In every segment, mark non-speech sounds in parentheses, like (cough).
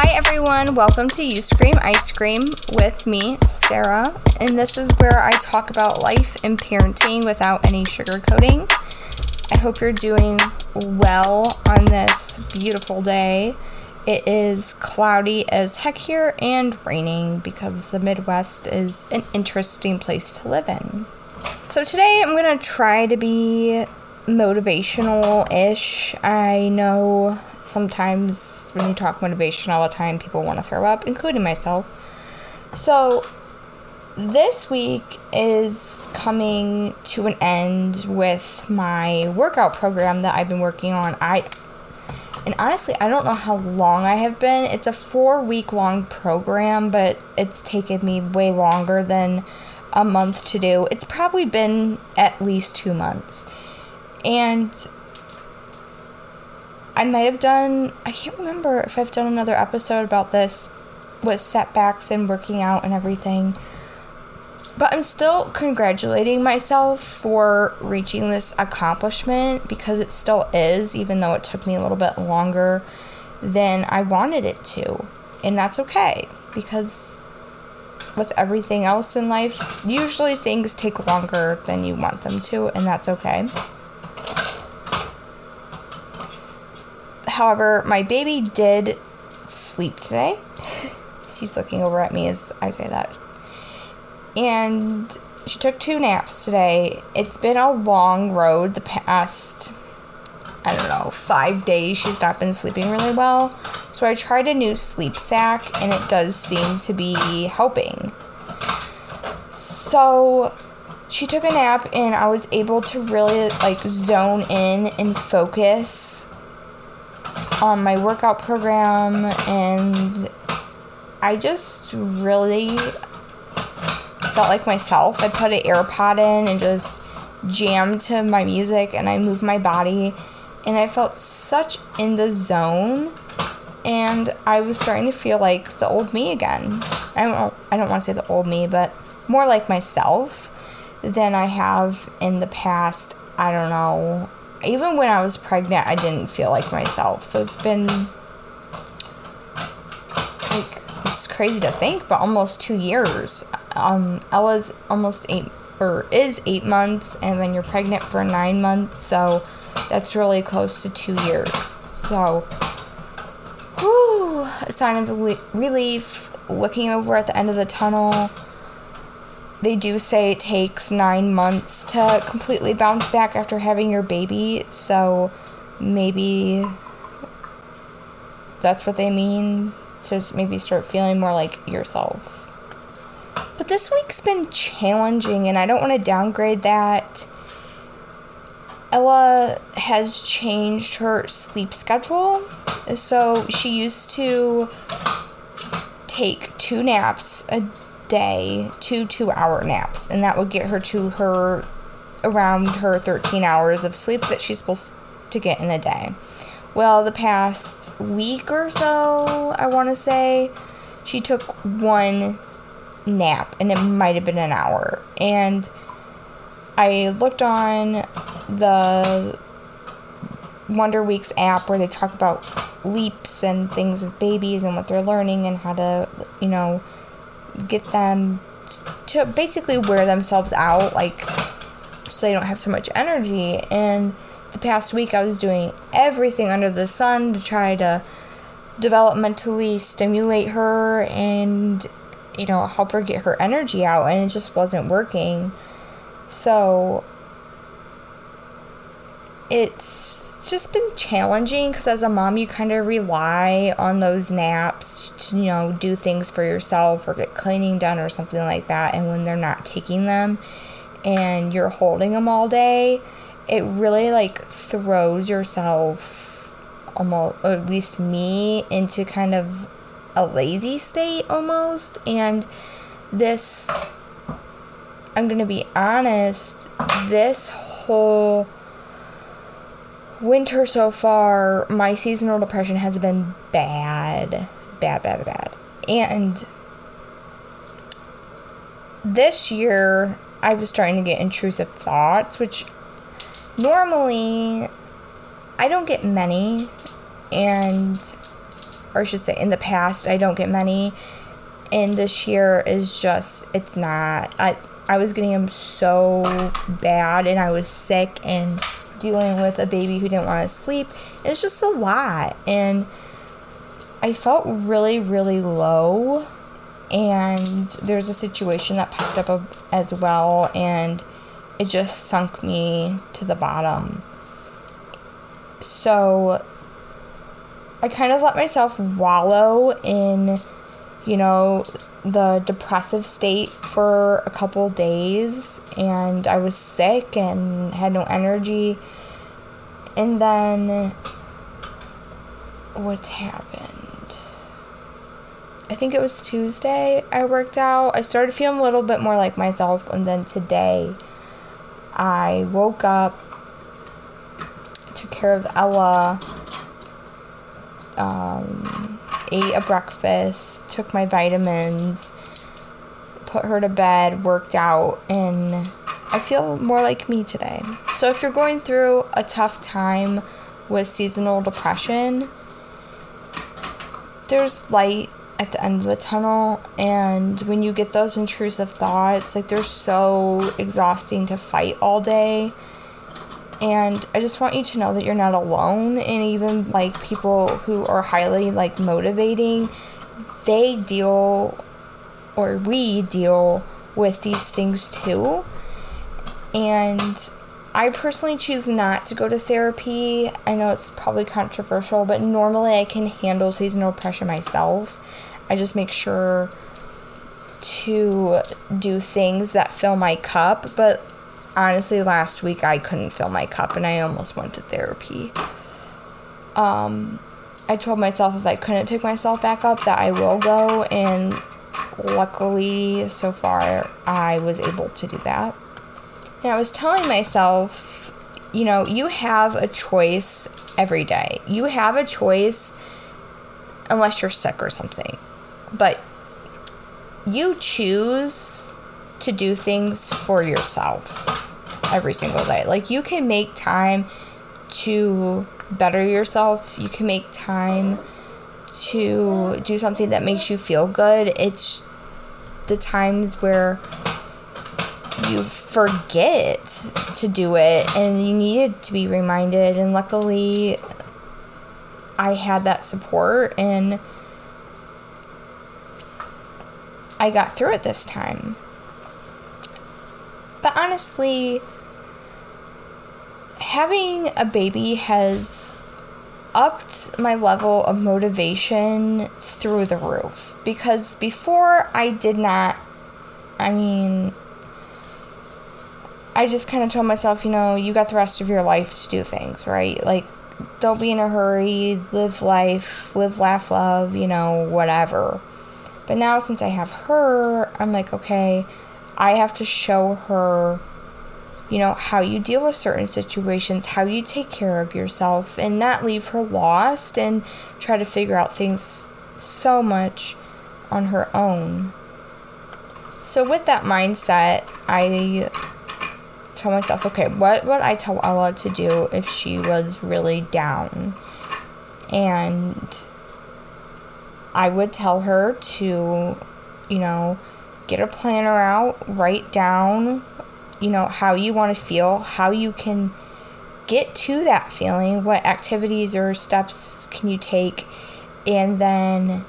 Hi everyone, welcome to You Scream Ice Cream with me, Sarah, and this is where I talk about life and parenting without any sugarcoating. I hope you're doing well on this beautiful day. It is cloudy as heck here and raining because the Midwest is an interesting place to live in. So today I'm going to try to be motivational ish. I know sometimes when you talk motivation all the time, people want to throw up, including myself. So, this week is coming to an end with my workout program that I've been working on. I and honestly, I don't know how long I have been. It's a 4 week long program, but it's taken me way longer than a month to do. It's probably been at least 2 months. And I might have done, I can't remember if I've done another episode about this with setbacks and working out and everything. But I'm still congratulating myself for reaching this accomplishment because it still is, even though it took me a little bit longer than I wanted it to. And that's okay because with everything else in life, usually things take longer than you want them to, and that's okay. However, my baby did sleep today. (laughs) She's looking over at me as I say that. And she took two naps today. It's been a long road the past, I don't know, five days. She's not been sleeping really well. So I tried a new sleep sack, and it does seem to be helping. So she took a nap, and I was able to really like zone in and focus on my workout program and I just really felt like myself. I put an AirPod in and just jammed to my music and I moved my body and I felt such in the zone and I was starting to feel like the old me again. I don't I don't want to say the old me, but more like myself than I have in the past, I don't know, even when I was pregnant, I didn't feel like myself. So it's been like it's crazy to think, but almost two years. Um, Ella's almost eight or is eight months, and then you're pregnant for nine months, so that's really close to two years. So, whew, a sign of relief. Looking over at the end of the tunnel they do say it takes nine months to completely bounce back after having your baby, so maybe that's what they mean to maybe start feeling more like yourself. But this week's been challenging, and I don't want to downgrade that. Ella has changed her sleep schedule. So she used to take two naps a day two two hour naps and that would get her to her around her 13 hours of sleep that she's supposed to get in a day. Well the past week or so i want to say she took one nap and it might have been an hour. And i looked on the wonder weeks app where they talk about leaps and things with babies and what they're learning and how to you know get them to basically wear themselves out, like, so they don't have so much energy. And the past week, I was doing everything under the sun to try to developmentally stimulate her and, you know, help her get her energy out, and it just wasn't working. So, it's just been challenging because as a mom, you kind of rely on those naps to, you know, do things for yourself or get cleaning done or something like that. And when they're not taking them and you're holding them all day, it really like throws yourself almost, or at least me, into kind of a lazy state almost. And this, I'm going to be honest, this whole winter so far, my seasonal depression has been bad. Bad, bad, bad. And this year, I was starting to get intrusive thoughts, which normally I don't get many, and or I should say, in the past, I don't get many. And this year is just, it's not. I, I was getting them so bad, and I was sick and dealing with a baby who didn't want to sleep. It's just a lot. And I felt really, really low. And there's a situation that popped up as well, and it just sunk me to the bottom. So I kind of let myself wallow in, you know, the depressive state for a couple days and I was sick and had no energy. And then what's happened? I think it was Tuesday I worked out. I started feeling a little bit more like myself and then today I woke up took care of Ella um, ate a breakfast, took my vitamins, put her to bed, worked out, and I feel more like me today. So if you're going through a tough time with seasonal depression, there's light at the end of the tunnel and when you get those intrusive thoughts like they're so exhausting to fight all day and I just want you to know that you're not alone and even like people who are highly like motivating they deal or we deal with these things too and I personally choose not to go to therapy. I know it's probably controversial, but normally I can handle seasonal depression myself. I just make sure to do things that fill my cup, but honestly, last week I couldn't fill my cup and I almost went to therapy. Um, I told myself if I couldn't pick myself back up that I will go, and luckily, so far, I was able to do that. And I was telling myself, you know, you have a choice every day. You have a choice unless you're sick or something. But you choose to do things for yourself every single day. Like you can make time to better yourself. You can make time to do something that makes you feel good. It's the times where you forget to do it and you needed to be reminded and luckily I had that support and I got through it this time. But honestly, having a baby has upped my level of motivation through the roof because before I did not I mean I just kind of told myself, you know, you got the rest of your life to do things, right? Like don't be in a hurry, live life, live laugh love, you know, whatever. But now since I have her, I'm like, okay, I have to show her you know, how you deal with certain situations, how you take care of yourself, and not leave her lost and try to figure out things so much on her own. So, with that mindset, I tell myself, okay, what would I tell Ella to do if she was really down? And I would tell her to, you know, get a planner out, write down you know, how you want to feel, how you can get to that feeling, what activities or steps can you take, and then,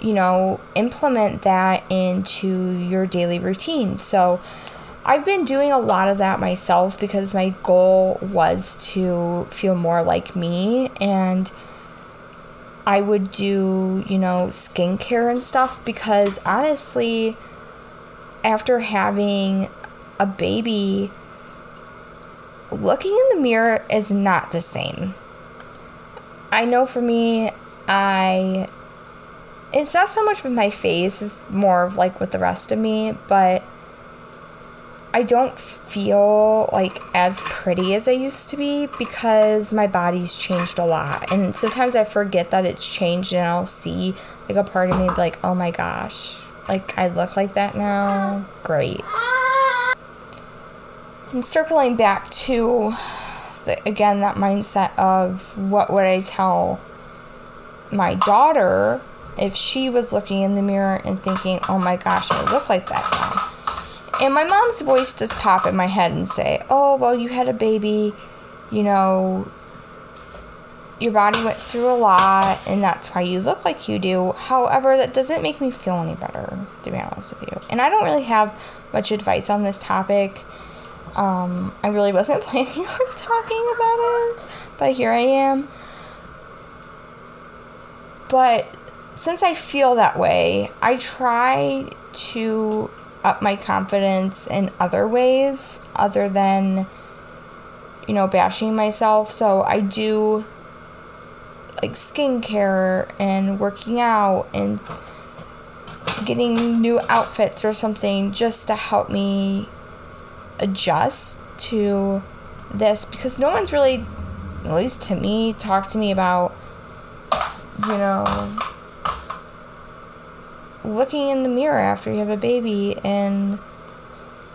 you know, implement that into your daily routine. So, I've been doing a lot of that myself because my goal was to feel more like me and I would do, you know, skincare and stuff because honestly, after having a baby, looking in the mirror is not the same. I know for me, I. It's not so much with my face, it's more of like with the rest of me, but I don't feel like as pretty as I used to be because my body's changed a lot. And sometimes I forget that it's changed and I'll see like a part of me like, oh my gosh, like I look like that now. Great. And circling back to, the, again, that mindset of what would I tell my daughter if she was looking in the mirror and thinking, oh my gosh, I look like that now. And my mom's voice does pop in my head and say, oh, well, you had a baby, you know, your body went through a lot and that's why you look like you do. However, that doesn't make me feel any better, to be honest with you. And I don't really have much advice on this topic. Um, I really wasn't (laughs) planning on talking about it, but here I am. But since I feel that way, I try to up my confidence in other ways other than, you know, bashing myself. So I do like skincare and working out and getting new outfits or something just to help me adjust to this because no one's really, at least to me, talked to me about, you know, looking in the mirror after you have a baby and,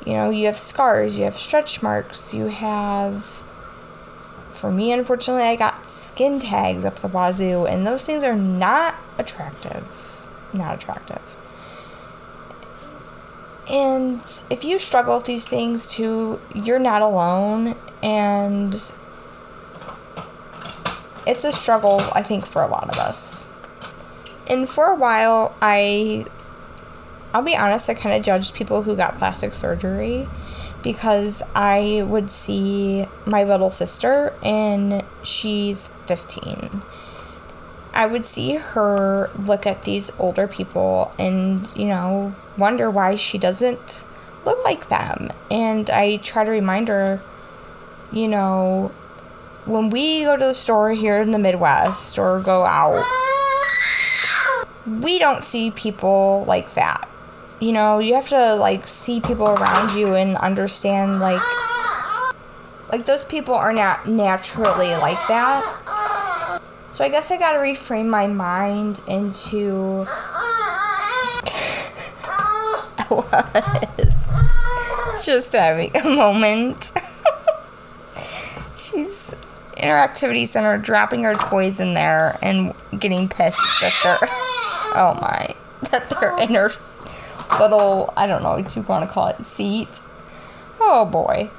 you know, you have scars, you have stretch marks, you have. For me, unfortunately, I got skin tags up the wazoo, and those things are not attractive. Not attractive. And if you struggle with these things too, you're not alone. And it's a struggle, I think, for a lot of us. And for a while, I, I'll be honest, I kind of judged people who got plastic surgery because I would see my little sister, and she's 15. I would see her look at these older people and, you know, wonder why she doesn't look like them. And I try to remind her, you know, when we go to the store here in the Midwest or go out, we don't see people like that. You know, you have to like see people around you and understand like like those people are not naturally like that. So I guess I got to reframe my mind into (laughs) was just having a moment. (laughs) She's in her activity center dropping her toys in there and getting pissed that they're oh my that they're in her little I don't know what you want to call it seat. Oh boy.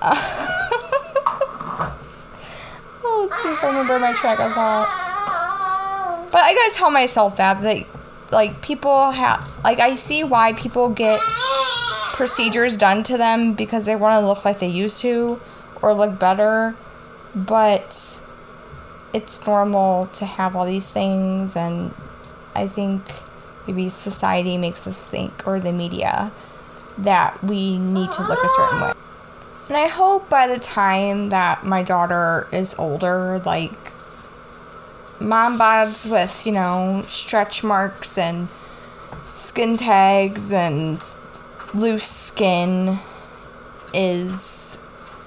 Uh, (laughs) oh, let's see if I remember my track of thought. But I gotta tell myself that like like people have like I see why people get procedures done to them because they want to look like they used to or look better, but it's normal to have all these things and I think maybe society makes us think or the media that we need to look a certain way. And I hope by the time that my daughter is older, like mom bods with, you know, stretch marks and skin tags and loose skin is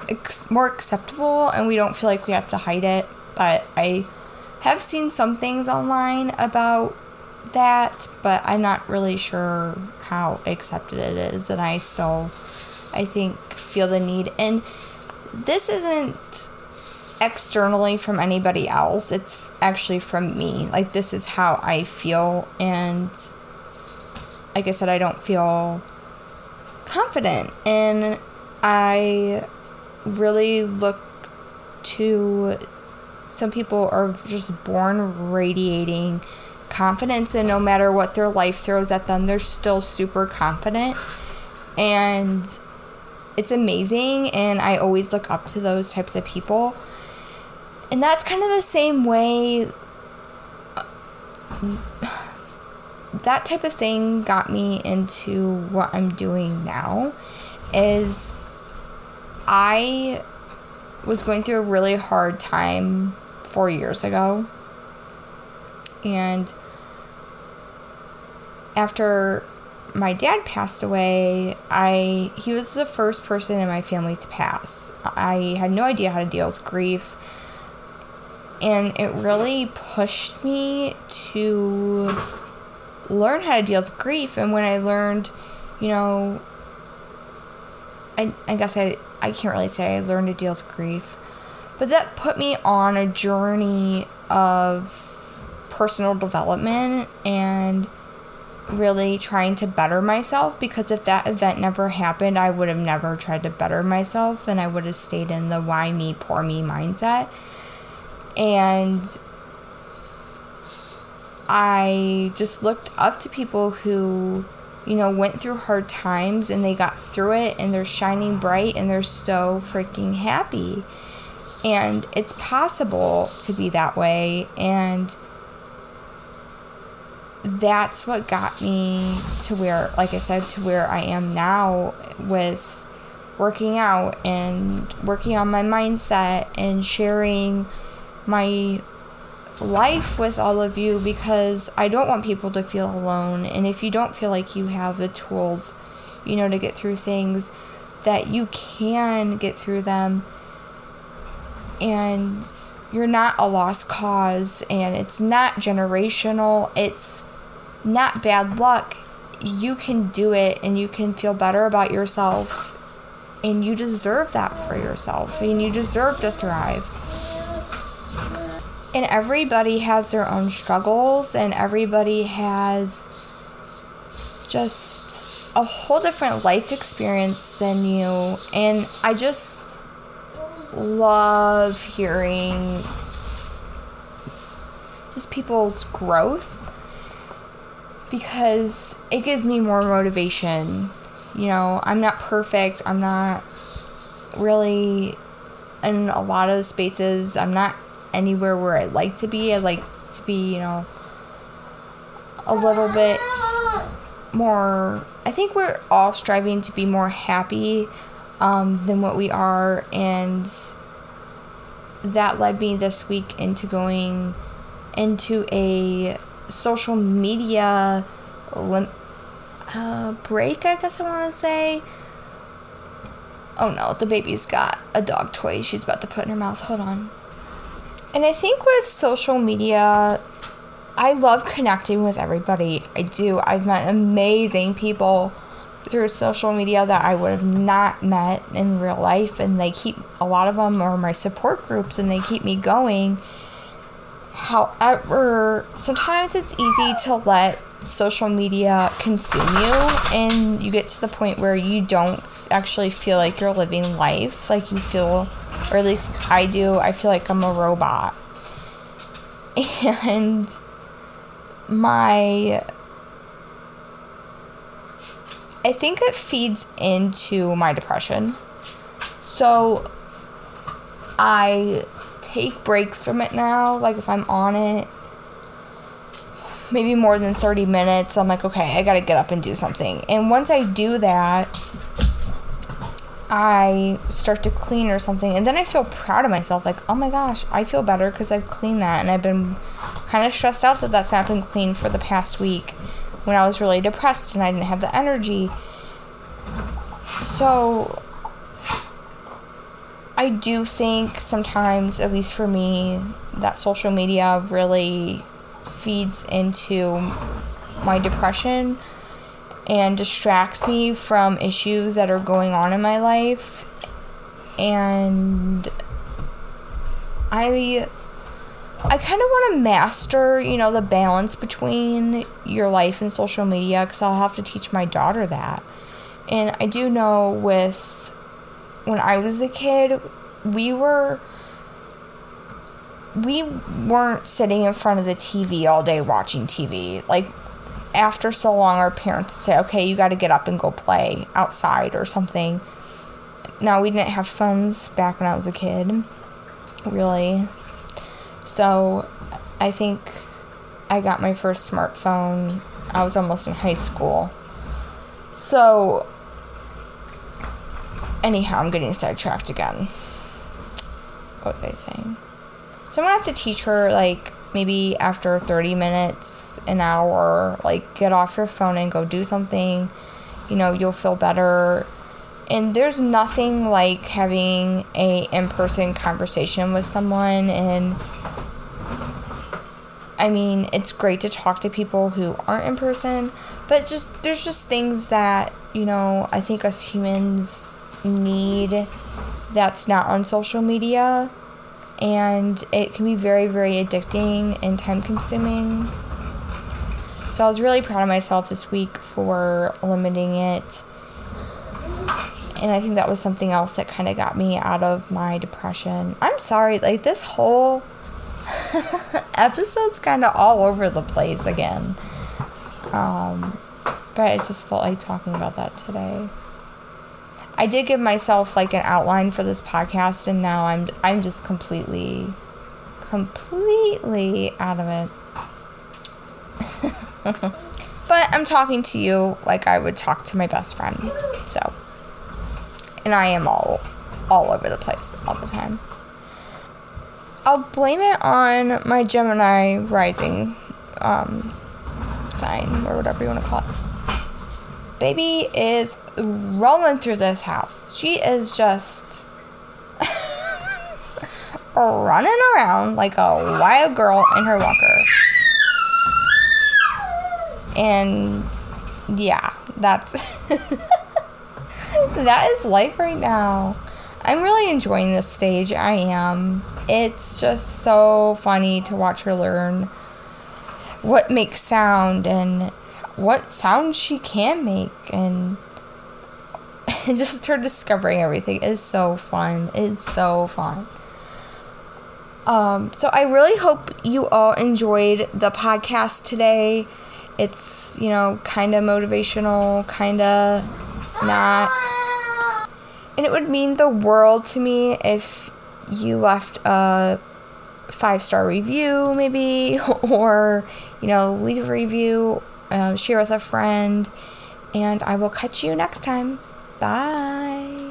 ex- more acceptable and we don't feel like we have to hide it. But I have seen some things online about that, but I'm not really sure how accepted it is. And I still, I think, feel the need. And this isn't externally from anybody else. It's actually from me. Like, this is how I feel. And like I said, I don't feel confident. And I really look to some people are just born radiating confidence and no matter what their life throws at them they're still super confident. And it's amazing and i always look up to those types of people. And that's kind of the same way uh, that type of thing got me into what I'm doing now is I was going through a really hard time 4 years ago. And after my dad passed away, I he was the first person in my family to pass. I had no idea how to deal with grief and it really pushed me to learn how to deal with grief and when i learned you know i, I guess I, I can't really say i learned to deal with grief but that put me on a journey of personal development and really trying to better myself because if that event never happened, I would have never tried to better myself and I would have stayed in the why me, poor me mindset. And I just looked up to people who, you know, went through hard times and they got through it and they're shining bright and they're so freaking happy. And it's possible to be that way. And that's what got me to where, like I said, to where I am now with working out and working on my mindset and sharing my life with all of you because I don't want people to feel alone. And if you don't feel like you have the tools, you know, to get through things, that you can get through them. And you're not a lost cause and it's not generational. It's not bad luck. You can do it and you can feel better about yourself. And you deserve that for yourself. And you deserve to thrive and everybody has their own struggles and everybody has just a whole different life experience than you and i just love hearing just people's growth because it gives me more motivation you know i'm not perfect i'm not really in a lot of spaces i'm not anywhere where I like to be. I like to be, you know, a little bit more. I think we're all striving to be more happy um, than what we are, and that led me this week into going into a social media lim- uh, break, I guess I want to say. Oh no, the baby's got a dog toy she's about to put in her mouth. Hold on. And I think with social media, I love connecting with everybody. I do. I've met amazing people through social media that I would have not met in real life, and they keep a lot of them are my support groups, and they keep me going. However, sometimes it's easy to let social media consume you, and you get to the point where you don't actually feel like you're living life. Like you feel or at least I do. I feel like I'm a robot. And my. I think it feeds into my depression. So I take breaks from it now. Like if I'm on it, maybe more than 30 minutes, I'm like, okay, I gotta get up and do something. And once I do that, I start to clean or something, and then I feel proud of myself. Like, oh my gosh, I feel better because I've cleaned that, and I've been kind of stressed out that that's not been cleaned for the past week when I was really depressed and I didn't have the energy. So, I do think sometimes, at least for me, that social media really feeds into my depression and distracts me from issues that are going on in my life. And I I kind of want to master, you know, the balance between your life and social media cuz I'll have to teach my daughter that. And I do know with when I was a kid, we were we weren't sitting in front of the TV all day watching TV. Like after so long, our parents would say, okay, you got to get up and go play outside or something. Now, we didn't have phones back when I was a kid, really. So, I think I got my first smartphone. I was almost in high school. So, anyhow, I'm getting sidetracked again. What was I saying? So, I'm gonna have to teach her, like, maybe after 30 minutes, an hour, like get off your phone and go do something. You know, you'll feel better. And there's nothing like having a in-person conversation with someone and I mean, it's great to talk to people who aren't in person, but just there's just things that, you know, I think us humans need that's not on social media and it can be very, very addicting and time consuming. So I was really proud of myself this week for limiting it. And I think that was something else that kind of got me out of my depression. I'm sorry, like this whole (laughs) episode's kind of all over the place again. Um, but I just felt like talking about that today. I did give myself like an outline for this podcast and now I'm I'm just completely completely out of it. (laughs) but I'm talking to you like I would talk to my best friend. So and I am all all over the place all the time. I'll blame it on my Gemini rising um, sign or whatever you want to call it. Baby is rolling through this house. She is just (laughs) running around like a wild girl in her walker. And yeah, that's (laughs) that is life right now. I'm really enjoying this stage. I am. It's just so funny to watch her learn what makes sound and what sounds she can make (laughs) and just her discovering everything is so fun. It's so fun. Um, so I really hope you all enjoyed the podcast today. It's, you know, kind of motivational, kind of not. And it would mean the world to me if you left a five star review, maybe, (laughs) or, you know, leave a review uh, share with a friend, and I will catch you next time. Bye.